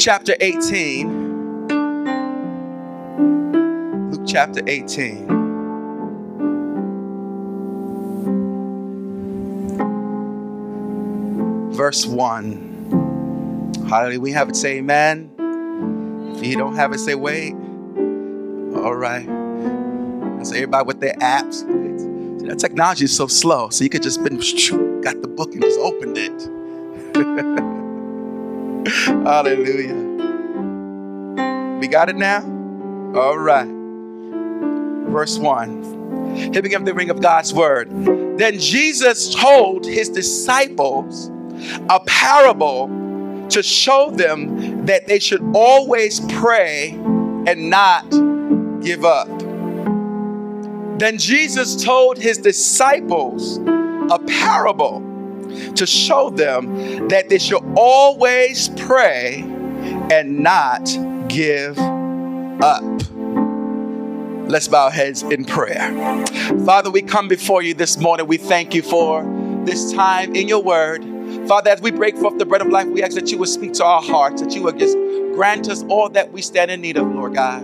Chapter 18. Luke chapter 18. Verse 1. Hallelujah. We have it say amen. If you don't have it, say wait. All right. So everybody with their apps. See, that technology is so slow. So you could just been got the book and just opened it. Hallelujah. We got it now? All right. Verse 1. Here begins the ring of God's word. Then Jesus told his disciples a parable to show them that they should always pray and not give up. Then Jesus told his disciples a parable to show them that they should always pray and not give up. Let's bow our heads in prayer. Father, we come before you this morning. We thank you for this time in your word. Father, as we break forth the bread of life, we ask that you would speak to our hearts, that you would just grant us all that we stand in need of, Lord God.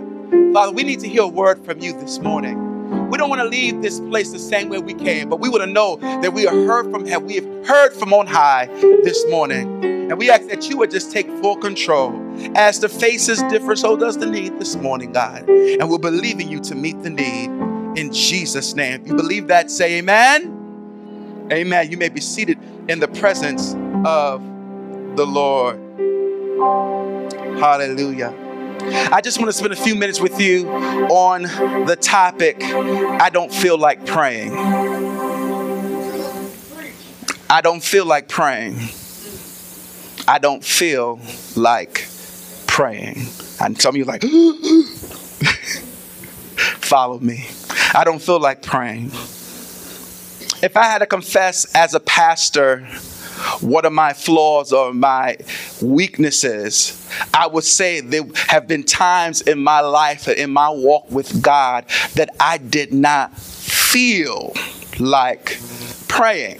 Father, we need to hear a word from you this morning. We don't want to leave this place the same way we came, but we want to know that we are heard from we have heard from on high this morning. And we ask that you would just take full control. As the faces differ, so does the need this morning, God. And we're believing you to meet the need in Jesus' name. If you believe that, say amen. Amen. You may be seated in the presence of the Lord. Hallelujah. I just want to spend a few minutes with you on the topic I don't feel like praying. I don't feel like praying. I don't feel like praying. And some of you like, follow me. I don't feel like praying. If I had to confess as a pastor, what are my flaws or my weaknesses? I would say there have been times in my life, in my walk with God, that I did not feel like praying.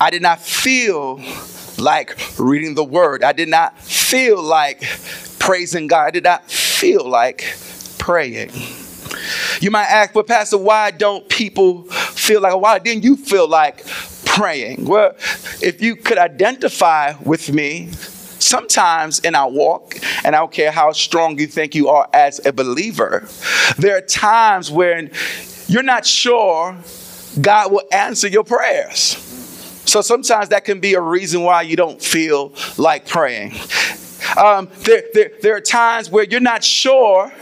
I did not feel like reading the word. I did not feel like praising God. I did not feel like praying. You might ask, but Pastor, why don't people feel like, why didn't you feel like praying? Well, if you could identify with me, sometimes in our walk, and I don't care how strong you think you are as a believer, there are times when you're not sure God will answer your prayers. So sometimes that can be a reason why you don't feel like praying. Um, there, there, there are times where you're not sure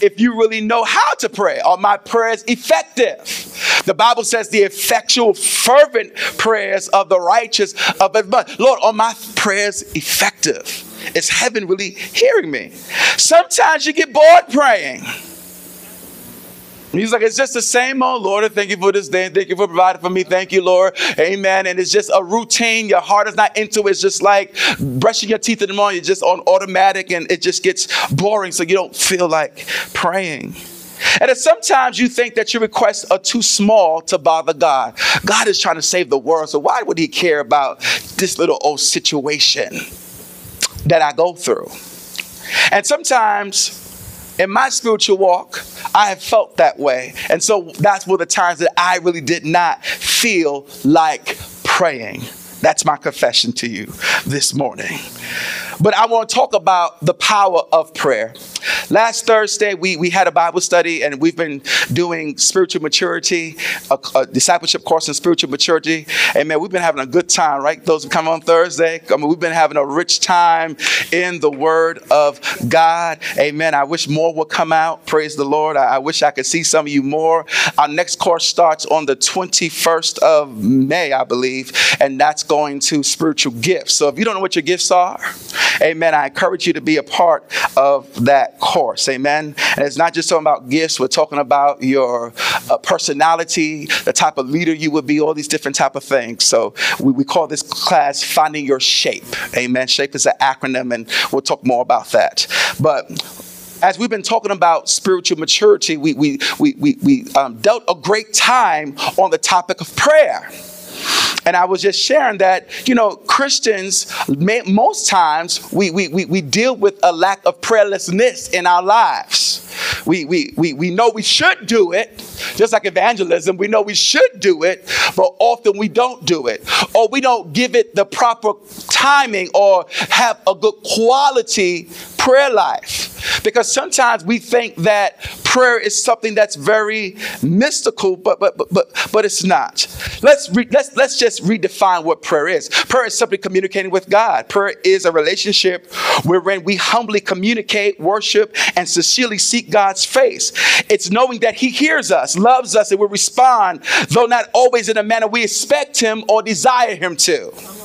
if you really know how to pray. Are my prayers effective? The Bible says the effectual, fervent prayers of the righteous. But Lord, are my prayers effective? Is heaven really hearing me? Sometimes you get bored praying. He's like, it's just the same old Lord. Thank you for this day. Thank you for providing for me. Thank you, Lord. Amen. And it's just a routine. Your heart is not into it. It's just like brushing your teeth in the morning. You're just on automatic and it just gets boring. So you don't feel like praying. And then sometimes you think that your requests are too small to bother God. God is trying to save the world. So why would he care about this little old situation that I go through? And sometimes in my spiritual walk, I have felt that way. And so that's one of the times that I really did not feel like praying. That's my confession to you this morning. But I want to talk about the power of prayer. Last Thursday, we, we had a Bible study and we've been doing spiritual maturity, a, a discipleship course in spiritual maturity. Amen. We've been having a good time, right? Those who come on Thursday, I mean, we've been having a rich time in the Word of God. Amen. I wish more would come out. Praise the Lord. I, I wish I could see some of you more. Our next course starts on the 21st of May, I believe, and that's going to spiritual gifts. So if you don't know what your gifts are, amen, I encourage you to be a part of that course. Amen. And it's not just talking about gifts, we're talking about your uh, personality, the type of leader you would be, all these different type of things. So we, we call this class Finding Your Shape. Amen. Shape is an acronym, and we'll talk more about that. But as we've been talking about spiritual maturity, we, we, we, we, we um, dealt a great time on the topic of prayer. And I was just sharing that, you know, Christians, may, most times, we, we, we, we deal with a lack of prayerlessness in our lives. We, we, we, we know we should do it, just like evangelism, we know we should do it, but often we don't do it. Or we don't give it the proper timing or have a good quality prayer life. Because sometimes we think that prayer is something that's very mystical, but but but but, but it's not. Let's re- let's let's just redefine what prayer is. Prayer is simply communicating with God. Prayer is a relationship wherein we humbly communicate, worship, and sincerely seek God's face. It's knowing that He hears us, loves us, and will respond, though not always in a manner we expect Him or desire Him to.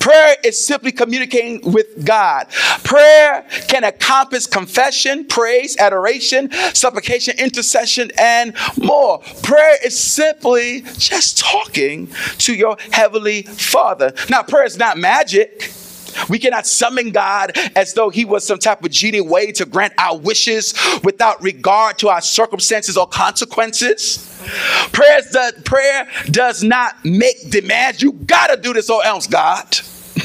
Prayer is simply communicating with God. Prayer can encompass confession, praise, adoration, supplication, intercession, and more. Prayer is simply just talking to your heavenly Father. Now, prayer is not magic. We cannot summon God as though He was some type of genie way to grant our wishes without regard to our circumstances or consequences. Prayer does, prayer does not make demands. You gotta do this or else, God.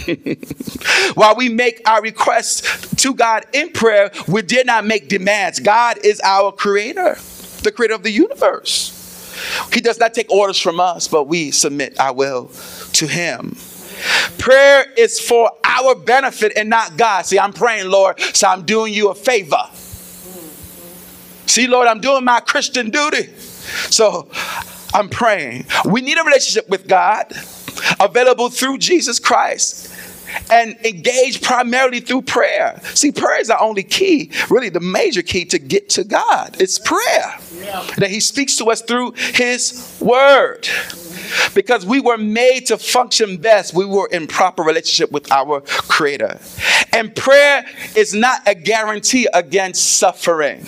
While we make our requests to God in prayer, we did not make demands. God is our creator, the creator of the universe. He does not take orders from us, but we submit our will to Him. Prayer is for our benefit and not God. See, I'm praying, Lord, so I'm doing you a favor. See, Lord, I'm doing my Christian duty. So I'm praying. We need a relationship with God available through Jesus Christ and engage primarily through prayer. See, prayer is the only key, really the major key to get to God. It's prayer yeah. that He speaks to us through His Word. Because we were made to function best, we were in proper relationship with our Creator. And prayer is not a guarantee against suffering.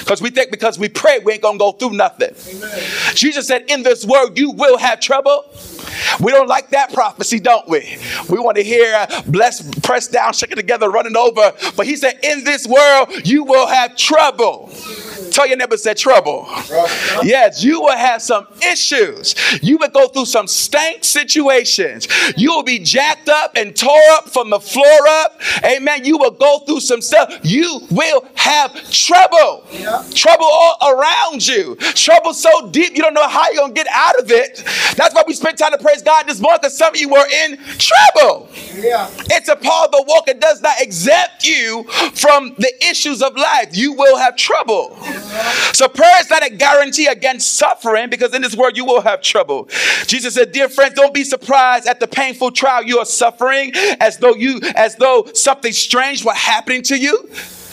Because we think because we pray, we ain't gonna go through nothing. Amen. Jesus said, In this world, you will have trouble. We don't like that prophecy, don't we? We want to hear blessed, pressed down, shaken together, running over. But he said, In this world, you will have trouble. Tell your neighbors that trouble. Yes, you will have some issues. You will go through some stank situations. You will be jacked up and tore up from the floor up. Amen. You will go through some stuff. You will have trouble. Yeah. Trouble all around you. Trouble so deep you don't know how you're going to get out of it. That's why we spent time to praise God this morning because some of you were in trouble. Yeah. It's a part of the walk. It does not exempt you from the issues of life. You will have trouble. So prayer is not a guarantee against suffering because in this world you will have trouble. Jesus said, "Dear friends, don't be surprised at the painful trial you are suffering as though you as though something strange were happening to you."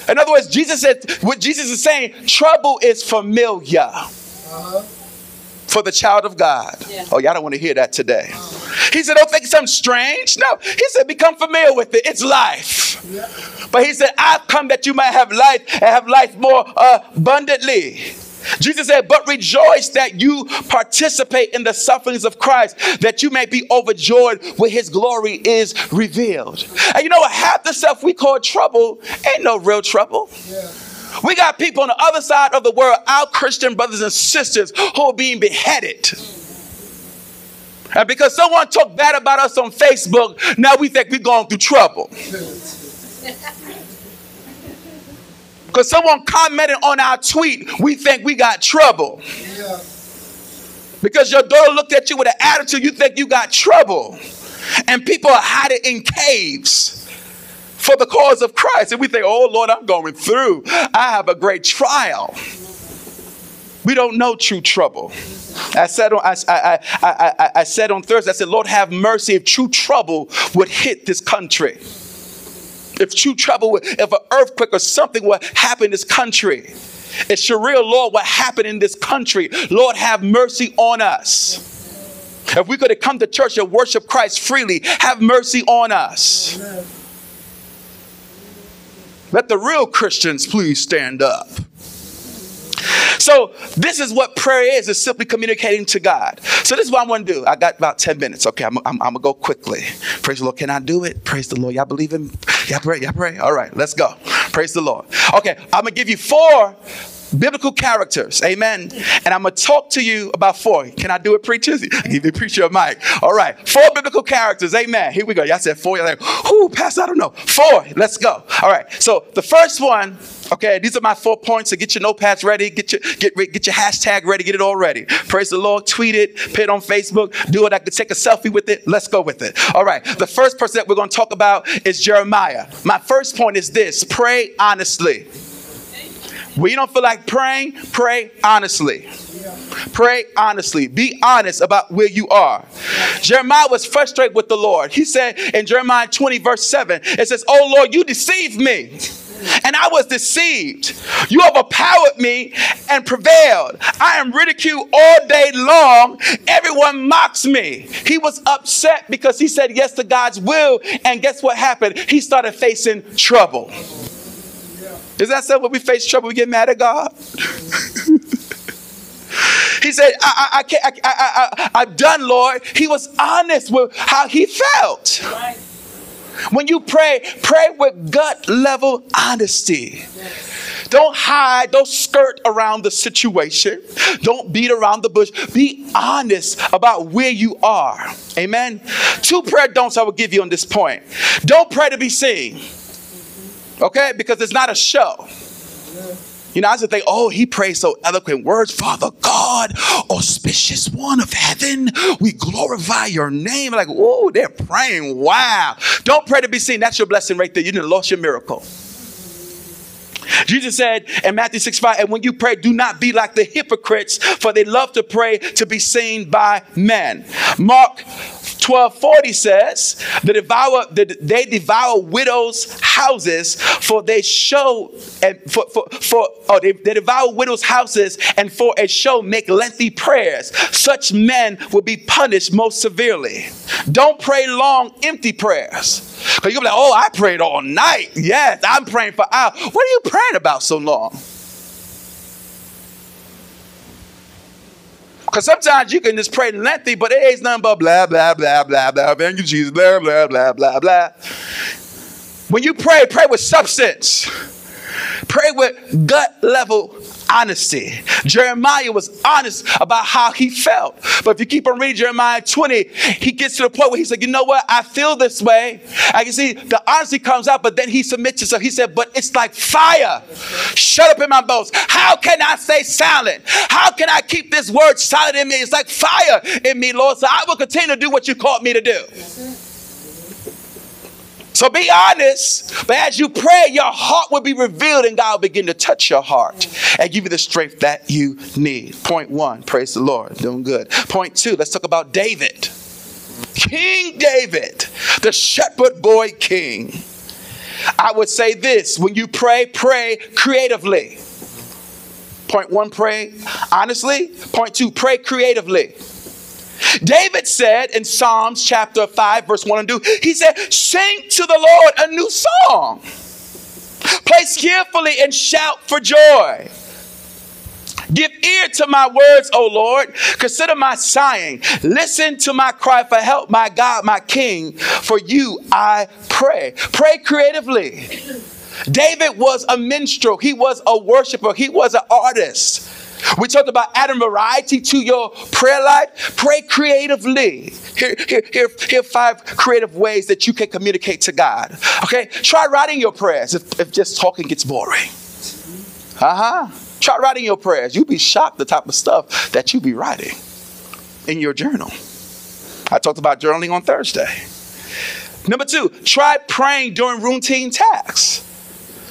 In other words, Jesus said what Jesus is saying, trouble is familiar. Uh-huh for the child of God. Yeah. Oh, y'all don't want to hear that today. He said, Don't think something strange. No, he said, Become familiar with it. It's life. Yeah. But he said, I've come that you might have life and have life more abundantly. Jesus said, But rejoice that you participate in the sufferings of Christ, that you may be overjoyed when his glory is revealed. And you know what? Half the stuff we call trouble ain't no real trouble. Yeah. We got people on the other side of the world, our Christian brothers and sisters, who are being beheaded. And because someone talked bad about us on Facebook, now we think we're going through trouble. Because someone commented on our tweet, we think we got trouble. Because your daughter looked at you with an attitude, you think you got trouble. And people are hiding in caves for the cause of Christ. And we think, oh Lord, I'm going through. I have a great trial. We don't know true trouble. I said on, I, I, I, I, said on Thursday, I said, Lord, have mercy if true trouble would hit this country. If true trouble, would, if an earthquake or something would happen in this country. If Sharia law would happen in this country, Lord, have mercy on us. If we could have come to church and worship Christ freely, have mercy on us. Let the real Christians please stand up. So this is what prayer is. It's simply communicating to God. So this is what I want to do. I got about 10 minutes. Okay, I'm, I'm, I'm going to go quickly. Praise the Lord. Can I do it? Praise the Lord. Y'all believe in? Y'all pray? Y'all pray? All right, let's go. Praise the Lord. Okay, I'm going to give you four biblical characters. Amen. And I'm going to talk to you about four. Can I do it, preachers? Give me preacher a mic. All right. Four biblical characters. Amen. Here we go. Y'all said four. You're like, whoo, Pastor, I don't know. Four. Let's go. All right. So the first one, okay, these are my four points. So get your notepads ready. Get your, get, get your hashtag ready. Get it all ready. Praise the Lord. Tweet it. Put it on Facebook. Do it. I could take a selfie with it. Let's go with it. All right. The first person that we're going to talk about is Jeremiah. My first point is this pray honestly. When you don't feel like praying, pray honestly. Pray honestly. Be honest about where you are. Jeremiah was frustrated with the Lord. He said in Jeremiah 20, verse 7, it says, Oh Lord, you deceived me. And I was deceived. You overpowered me and prevailed. I am ridiculed all day long. Everyone mocks me. He was upset because he said yes to God's will. And guess what happened? He started facing trouble. Is that so? When we face trouble, we get mad at God? he said, I, I, I can't, I, I, I, am done, Lord. He was honest with how he felt. When you pray, pray with gut level honesty. Don't hide, don't skirt around the situation, don't beat around the bush. Be honest about where you are. Amen. Two prayer don'ts I will give you on this point. Don't pray to be seen. Okay? Because it's not a show. You know, I just think, oh, he prays so eloquent words, Father God, auspicious one of heaven, we glorify your name. Like, oh, they're praying. Wow. Don't pray to be seen. That's your blessing right there. You didn't lost your miracle. Jesus said in Matthew 6 5, and when you pray, do not be like the hypocrites, for they love to pray to be seen by men. Mark 1240 says, the devour, the, they devour widows' houses, for they show and for, for, for oh, they, they devour widows' houses and for a show make lengthy prayers. Such men will be punished most severely. Don't pray long, empty prayers. Because you'll be like, oh, I prayed all night. Yes, I'm praying for hours. What are you praying about so long? Because sometimes you can just pray lengthy, but it ain't nothing but blah, blah, blah, blah, blah. Thank you, Jesus, blah, blah, blah, blah, blah. When you pray, pray with substance. Pray with gut level honesty. Jeremiah was honest about how he felt. But if you keep on reading Jeremiah 20, he gets to the point where he said, You know what? I feel this way. I can see the honesty comes out, but then he submits himself. He said, But it's like fire. Shut up in my bones. How can I stay silent? How can I keep this word silent in me? It's like fire in me, Lord. So I will continue to do what you called me to do. So be honest. But as you pray, your heart will be revealed and God will begin to touch your heart and give you the strength that you need. Point one, praise the Lord. Doing good. Point two, let's talk about David. King David, the shepherd boy king. I would say this when you pray, pray creatively. Point one, pray honestly. Point two, pray creatively. David said in Psalms chapter 5, verse 1 and 2, he said, Sing to the Lord a new song. Play skillfully and shout for joy. Give ear to my words, O Lord. Consider my sighing. Listen to my cry for help, my God, my King. For you I pray. Pray creatively. David was a minstrel, he was a worshiper, he was an artist. We talked about adding variety to your prayer life. Pray creatively. Here, here, here, here are five creative ways that you can communicate to God. Okay? Try writing your prayers if, if just talking gets boring. Uh huh. Try writing your prayers. You'll be shocked the type of stuff that you be writing in your journal. I talked about journaling on Thursday. Number two, try praying during routine tasks.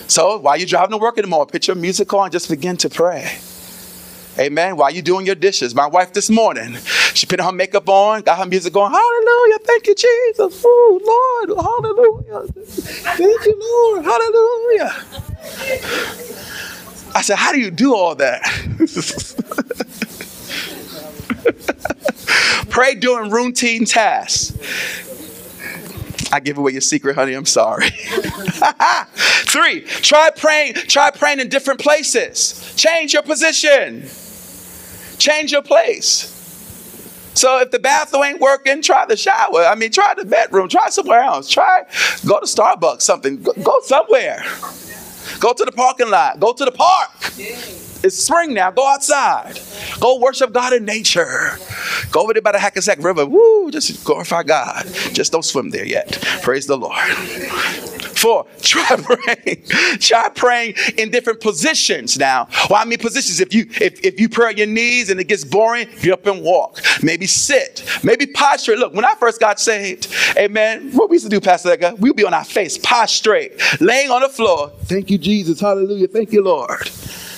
So while you're driving to work in the morning, put your music on, and just begin to pray. Amen. While you doing your dishes, my wife this morning, she put her makeup on, got her music going. Hallelujah. Thank you, Jesus. Oh, Lord. Hallelujah. Thank you, Lord. Hallelujah. I said, How do you do all that? Pray during routine tasks. I give away your secret, honey. I'm sorry. Three, try praying, try praying in different places. Change your position. Change your place. So if the bathroom ain't working, try the shower. I mean, try the bedroom. Try somewhere else. Try go to Starbucks, something. Go, go somewhere. Go to the parking lot. Go to the park. It's spring now. Go outside. Go worship God in nature. Go over there by the Hackensack River. Woo, just glorify God. Just don't swim there yet. Praise the Lord. Four, try praying. try praying in different positions now. Well, I mean positions. If you if, if you pray on your knees and it gets boring, get up and walk. Maybe sit. Maybe posture. Look, when I first got saved, amen. What we used to do, Pastor Edgar, we'd be on our face, prostrate, laying on the floor. Thank you, Jesus. Hallelujah. Thank you, Lord.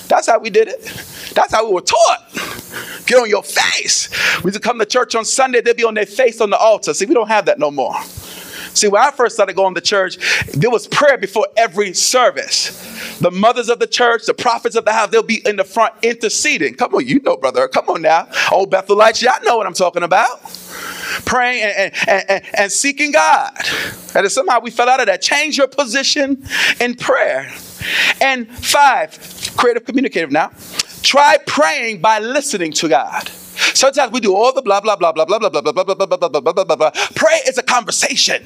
That's how we did it. That's how we were taught. Get on your face. We used to come to church on Sunday, they'd be on their face on the altar. See, we don't have that no more. See, when I first started going to church, there was prayer before every service. The mothers of the church, the prophets of the house, they'll be in the front interceding. Come on, you know, brother. Come on now. Old Bethelites, y'all know what I'm talking about. Praying and, and, and, and seeking God. And somehow we fell out of that. Change your position in prayer. And five, creative communicative now. Try praying by listening to God. Sometimes we do all the blah blah blah blah blah blah blah blah blah blah blah blah blah blah blah blah. Pray is a conversation.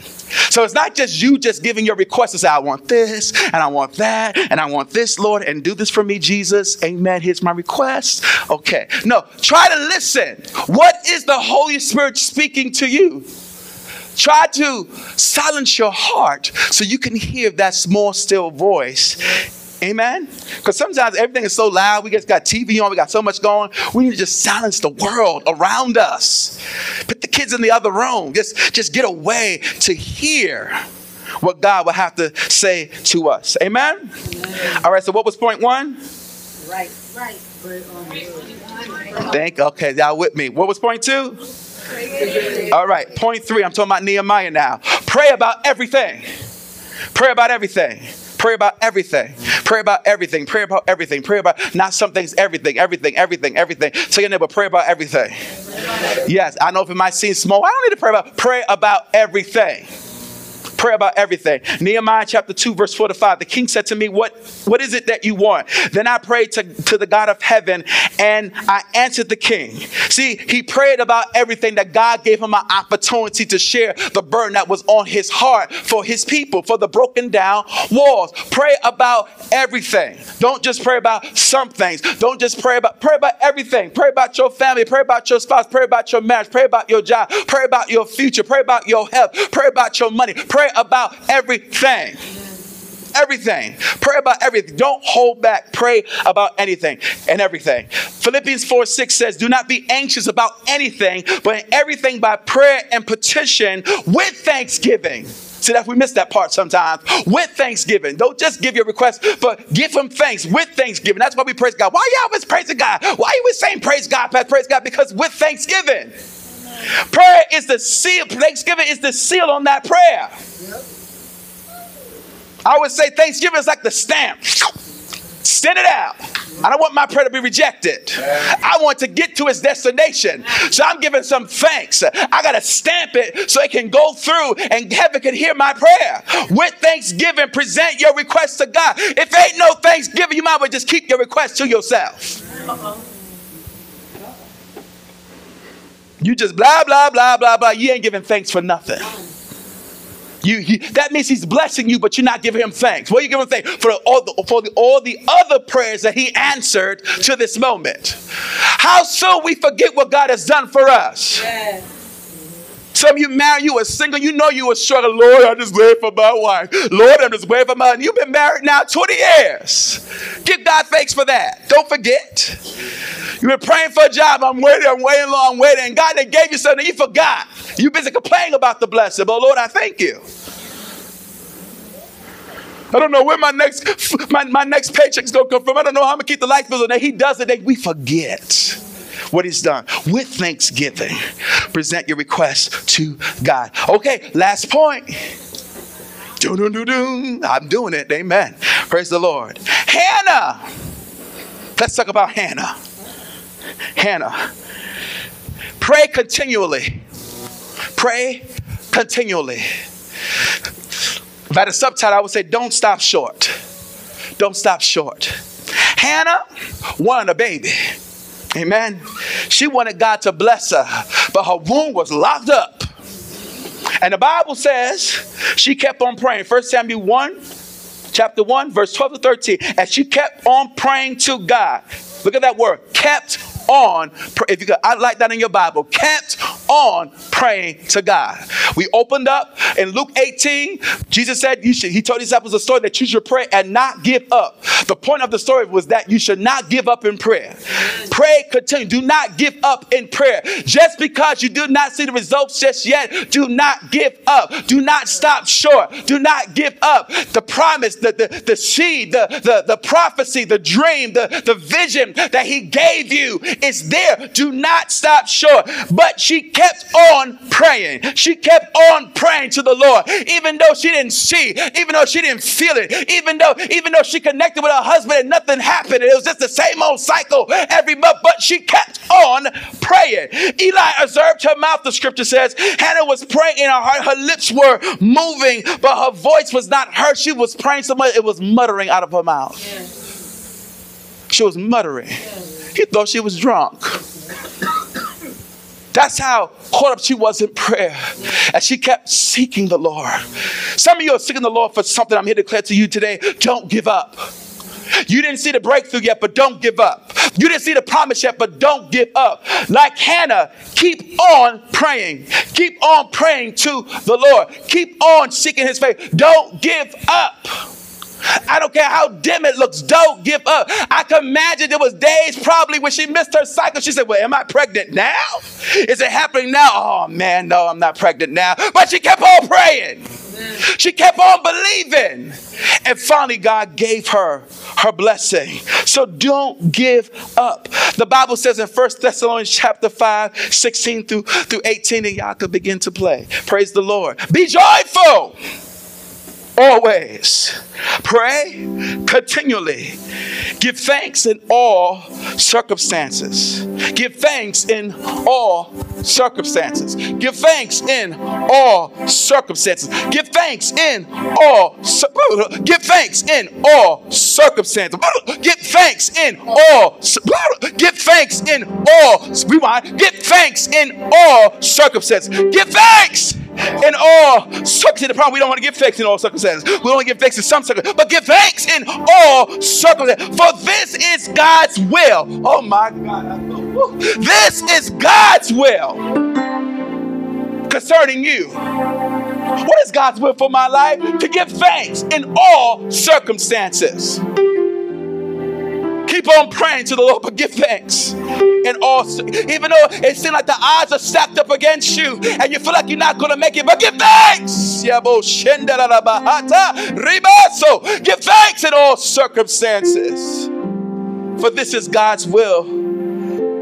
So it's not just you just giving your requests. Say, I want this and I want that and I want this, Lord, and do this for me, Jesus. Amen. Here's my request. Okay. No, try to listen. What is the Holy Spirit speaking to you? Try to silence your heart so you can hear that small, still voice Amen? Because sometimes everything is so loud. We just got TV on. We got so much going. We need to just silence the world around us. Put the kids in the other room. Just, just get away to hear what God will have to say to us. Amen? Amen. All right, so what was point one? Right, right, right. Thank, okay, y'all with me. What was point two? All right, point three. I'm talking about Nehemiah now. Pray about everything. Pray about everything. Pray about everything. Pray about everything. Pray about everything. Pray about not some things, everything, everything, everything, everything. Tell your neighbor, pray about everything. Yes, I know if it might seem small. I don't need to pray about. Pray about everything. Pray about everything. Nehemiah chapter 2, verse 4 to 5. The king said to me, What, what is it that you want? Then I prayed to, to the God of heaven and I answered the king. See, he prayed about everything that God gave him an opportunity to share the burden that was on his heart for his people, for the broken down walls. Pray about everything. Don't just pray about some things. Don't just pray about pray about everything. Pray about your family, pray about your spouse, pray about your marriage, pray about your job, pray about your future, pray about your health, pray about your money, pray about everything. Everything. Pray about everything. Don't hold back. Pray about anything and everything. Philippians 4 6 says, Do not be anxious about anything, but in everything by prayer and petition with thanksgiving. See that we miss that part sometimes. With thanksgiving. Don't just give your request, but give him thanks with thanksgiving. That's why we praise God. Why you always praising God? Why are you always saying praise God, Pat? praise God? Because with thanksgiving. Prayer is the seal. Thanksgiving is the seal on that prayer. I would say Thanksgiving is like the stamp. Send it out. I don't want my prayer to be rejected. I want to get to its destination. So I'm giving some thanks. I got to stamp it so it can go through and heaven can hear my prayer. With thanksgiving, present your request to God. If ain't no thanksgiving, you might as well just keep your request to yourself. You just blah, blah, blah, blah, blah. You ain't giving thanks for nothing. You, that means he's blessing you, but you're not giving him thanks. What are you giving thanks for all the, for the, all the other prayers that he answered to this moment? How soon we forget what God has done for us? Yes. Some of you married, you were single, you know you were struggling. Lord, I'm just waiting for my wife. Lord, I'm just waiting for my. You've been married now 20 years. Give God thanks for that. Don't forget. You've been praying for a job. I'm waiting, I'm waiting, long, I'm waiting. And God that gave you something, you forgot. You busy complaining about the blessing. But Lord, I thank you. I don't know where my next my, my next paycheck's gonna come from. I don't know how I'm gonna keep the light bill. And he does it, we forget what he's done. With thanksgiving, present your request to God. Okay, last point. I'm doing it. Amen. Praise the Lord. Hannah. Let's talk about Hannah. Hannah. Pray continually. Pray continually. By the subtitle, I would say, Don't stop short. Don't stop short. Hannah wanted a baby. Amen. She wanted God to bless her, but her womb was locked up. And the Bible says she kept on praying. 1 Samuel 1, chapter 1, verse 12 to 13. And she kept on praying to God. Look at that word, kept on. If you could, I like that in your Bible. Kept on praying to God. We opened up in Luke 18. Jesus said you should. He told his disciples a story that you should pray and not give up. The point of the story was that you should not give up in prayer. Pray, continue. Do not give up in prayer. Just because you do not see the results just yet, do not give up. Do not stop short. Do not give up. The promise, the, the, the seed, the, the, the prophecy, the dream, the, the vision that he gave you is there. Do not stop short. But she kept on praying. She kept on praying to the Lord, even though she didn't see, even though she didn't feel it, even though, even though she connected with her husband and nothing happened. It was just the same old cycle every month, but she kept on praying. Eli observed her mouth, the scripture says. Hannah was praying in her heart. Her lips were moving, but her voice was not heard. She was praying so much, it was muttering out of her mouth. She was muttering. He thought she was drunk. That's how caught up she was in prayer. And she kept seeking the Lord. Some of you are seeking the Lord for something I'm here to declare to you today. Don't give up. You didn't see the breakthrough yet, but don't give up. You didn't see the promise yet, but don't give up. Like Hannah, keep on praying. Keep on praying to the Lord. Keep on seeking his face. Don't give up. Don't care how dim it looks. Don't give up. I can imagine there was days probably when she missed her cycle. She said, well, am I pregnant now? Is it happening now? Oh man, no, I'm not pregnant now. But she kept on praying. She kept on believing. And finally, God gave her her blessing. So don't give up. The Bible says in 1 Thessalonians chapter 5, 16 through, through 18, and y'all could begin to play. Praise the Lord. Be joyful always. Pray continually. Give thanks in all circumstances. Give thanks in all circumstances. Give thanks in all circumstances. Give thanks in all give thanks in all circumstances. Give thanks in all give thanks in all rewind. Give thanks in all circumstances. Give thanks in all circumstances. The problem we don't want to give thanks in all circumstances. We only give thanks in some circumstances, but give thanks in all circumstances. For this is God's will. Oh my God. This is God's will concerning you. What is God's will for my life? To give thanks in all circumstances. Keep on praying to the Lord, but give thanks. And also, even though it seems like the odds are stacked up against you and you feel like you're not going to make it, but give thanks. Give thanks in all circumstances. For this is God's will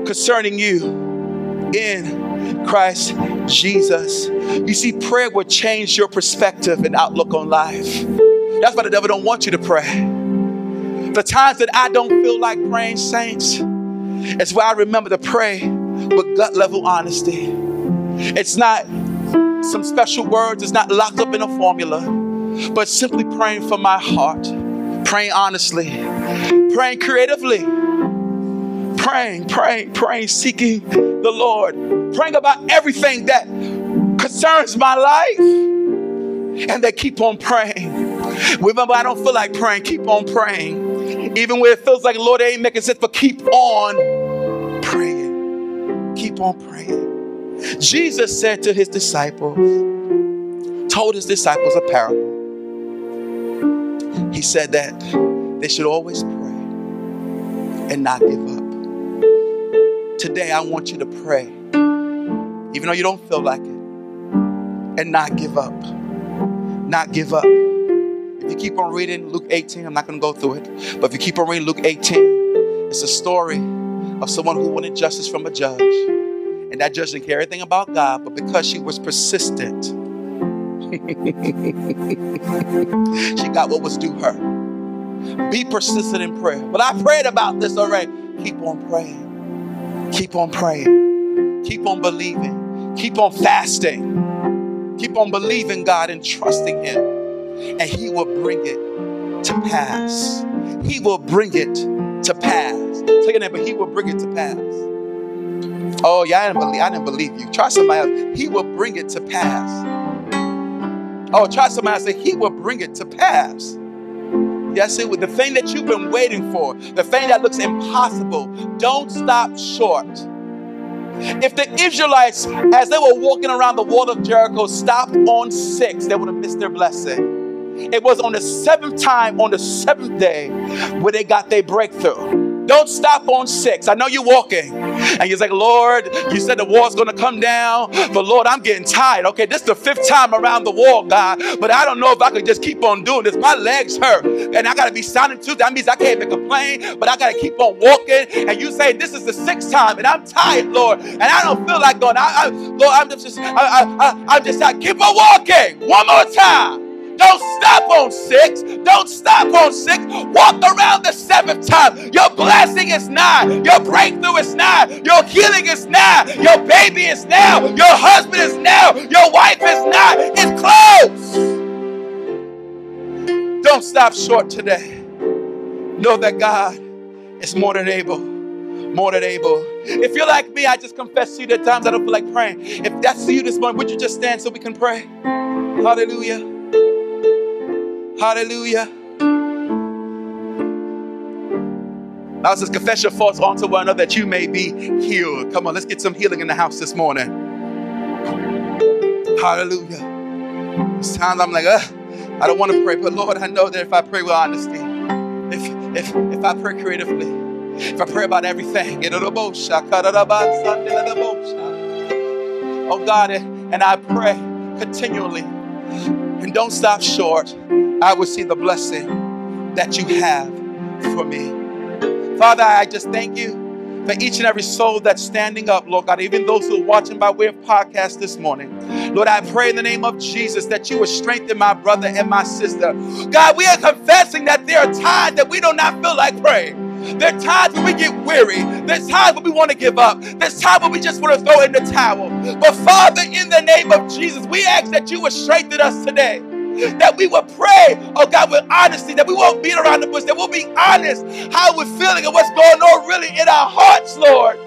concerning you in Christ Jesus. You see, prayer will change your perspective and outlook on life. That's why the devil don't want you to pray. The times that I don't feel like praying, saints, it's where I remember to pray with gut level honesty. It's not some special words, it's not locked up in a formula, but simply praying from my heart, praying honestly, praying creatively, praying, praying, praying, seeking the Lord, praying about everything that concerns my life. And they keep on praying. Remember, I don't feel like praying, keep on praying. Even when it feels like, Lord, ain't making sense, but keep on praying. Keep on praying. Jesus said to his disciples, told his disciples a parable. He said that they should always pray and not give up. Today, I want you to pray, even though you don't feel like it, and not give up. Not give up. If you keep on reading Luke 18, I'm not going to go through it, but if you keep on reading Luke 18, it's a story of someone who wanted justice from a judge. And that judge didn't care anything about God, but because she was persistent, she got what was due her. Be persistent in prayer. But I prayed about this already. Keep on praying. Keep on praying. Keep on believing. Keep on fasting. Keep on believing God and trusting Him and He will bring it to pass. He will bring it to pass. Take a neighbor, He will bring it to pass. Oh, yeah, I didn't believe, I didn't believe you. Try somebody else. He will bring it to pass. Oh, try somebody else. He will bring it to pass. Yes, it would. The thing that you've been waiting for, the thing that looks impossible, don't stop short. If the Israelites, as they were walking around the wall of Jericho, stopped on six, they would have missed their blessing. It was on the seventh time, on the seventh day, where they got their breakthrough. Don't stop on six. I know you're walking. And you're like, Lord, you said the wall's going to come down. But Lord, I'm getting tired. Okay, this is the fifth time around the wall, God. But I don't know if I could just keep on doing this. My legs hurt. And I got to be sounding too. That means I can't even complain. But I got to keep on walking. And you say, this is the sixth time. And I'm tired, Lord. And I don't feel like going. I, I, Lord, I'm just, I, I, I, I'm just, I keep on walking. One more time. Don't stop on six. Don't stop on six. Walk around the seventh time. Your blessing is nigh. Your breakthrough is nigh. Your healing is nigh. Your baby is now. Your husband is now. Your wife is nigh. It's close. Don't stop short today. Know that God is more than able. More than able. If you're like me, I just confess to you that times I don't feel like praying. If that's you this morning, would you just stand so we can pray? Hallelujah. Hallelujah. Now says, confess your faults unto one another that you may be healed. Come on, let's get some healing in the house this morning. Hallelujah. Sometimes I'm like, I don't want to pray, but Lord, I know that if I pray with honesty, if if if I pray creatively, if I pray about everything, oh God, and I pray continually and don't stop short, I will see the blessing that you have for me. Father, I just thank you for each and every soul that's standing up, Lord God, even those who are watching by way of podcast this morning. Lord, I pray in the name of Jesus that you would strengthen my brother and my sister. God, we are confessing that there are times that we do not feel like praying. There are times when we get weary. There's times when we want to give up. There's times when we just want to throw in the towel. But Father, in the name of Jesus, we ask that you would strengthen us today that we will pray, oh God, with honesty, that we won't beat around the bush, that we'll be honest how we're feeling and what's going on really in our hearts, Lord.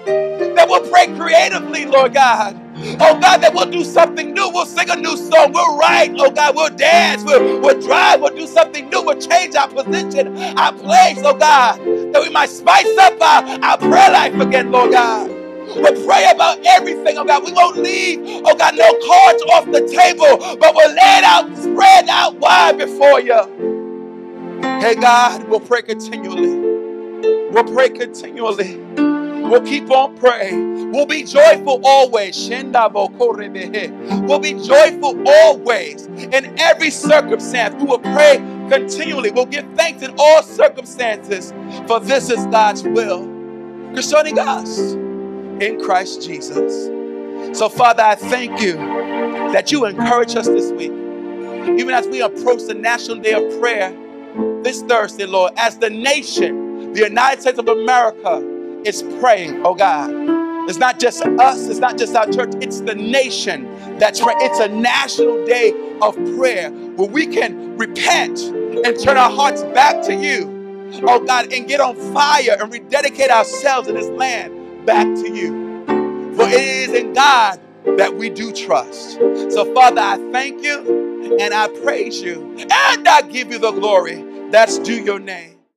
That we'll pray creatively, Lord God. Oh God, that we'll do something new. We'll sing a new song. We'll write. Oh God, we'll dance. We'll, we'll drive. We'll do something new. We'll change our position, our place, oh God, that we might spice up our, our prayer life again, Lord God. We'll pray about everything, oh God. We won't leave, oh God, no cards off the table, but we'll lay it out, spread out wide before you. Hey God, we'll pray continually. We'll pray continually. We'll keep on praying. We'll be joyful always. We'll be joyful always in every circumstance. We will pray continually. We'll give thanks in all circumstances, for this is God's will concerning us in Christ Jesus. So, Father, I thank you that you encourage us this week, even as we approach the National Day of Prayer this Thursday, Lord, as the nation, the United States of America, is praying, oh God. It's not just us, it's not just our church, it's the nation that's praying. It's a national day of prayer where we can repent and turn our hearts back to you, oh God, and get on fire and rededicate ourselves in this land back to you. For it is in God that we do trust. So, Father, I thank you and I praise you and I give you the glory that's due your name.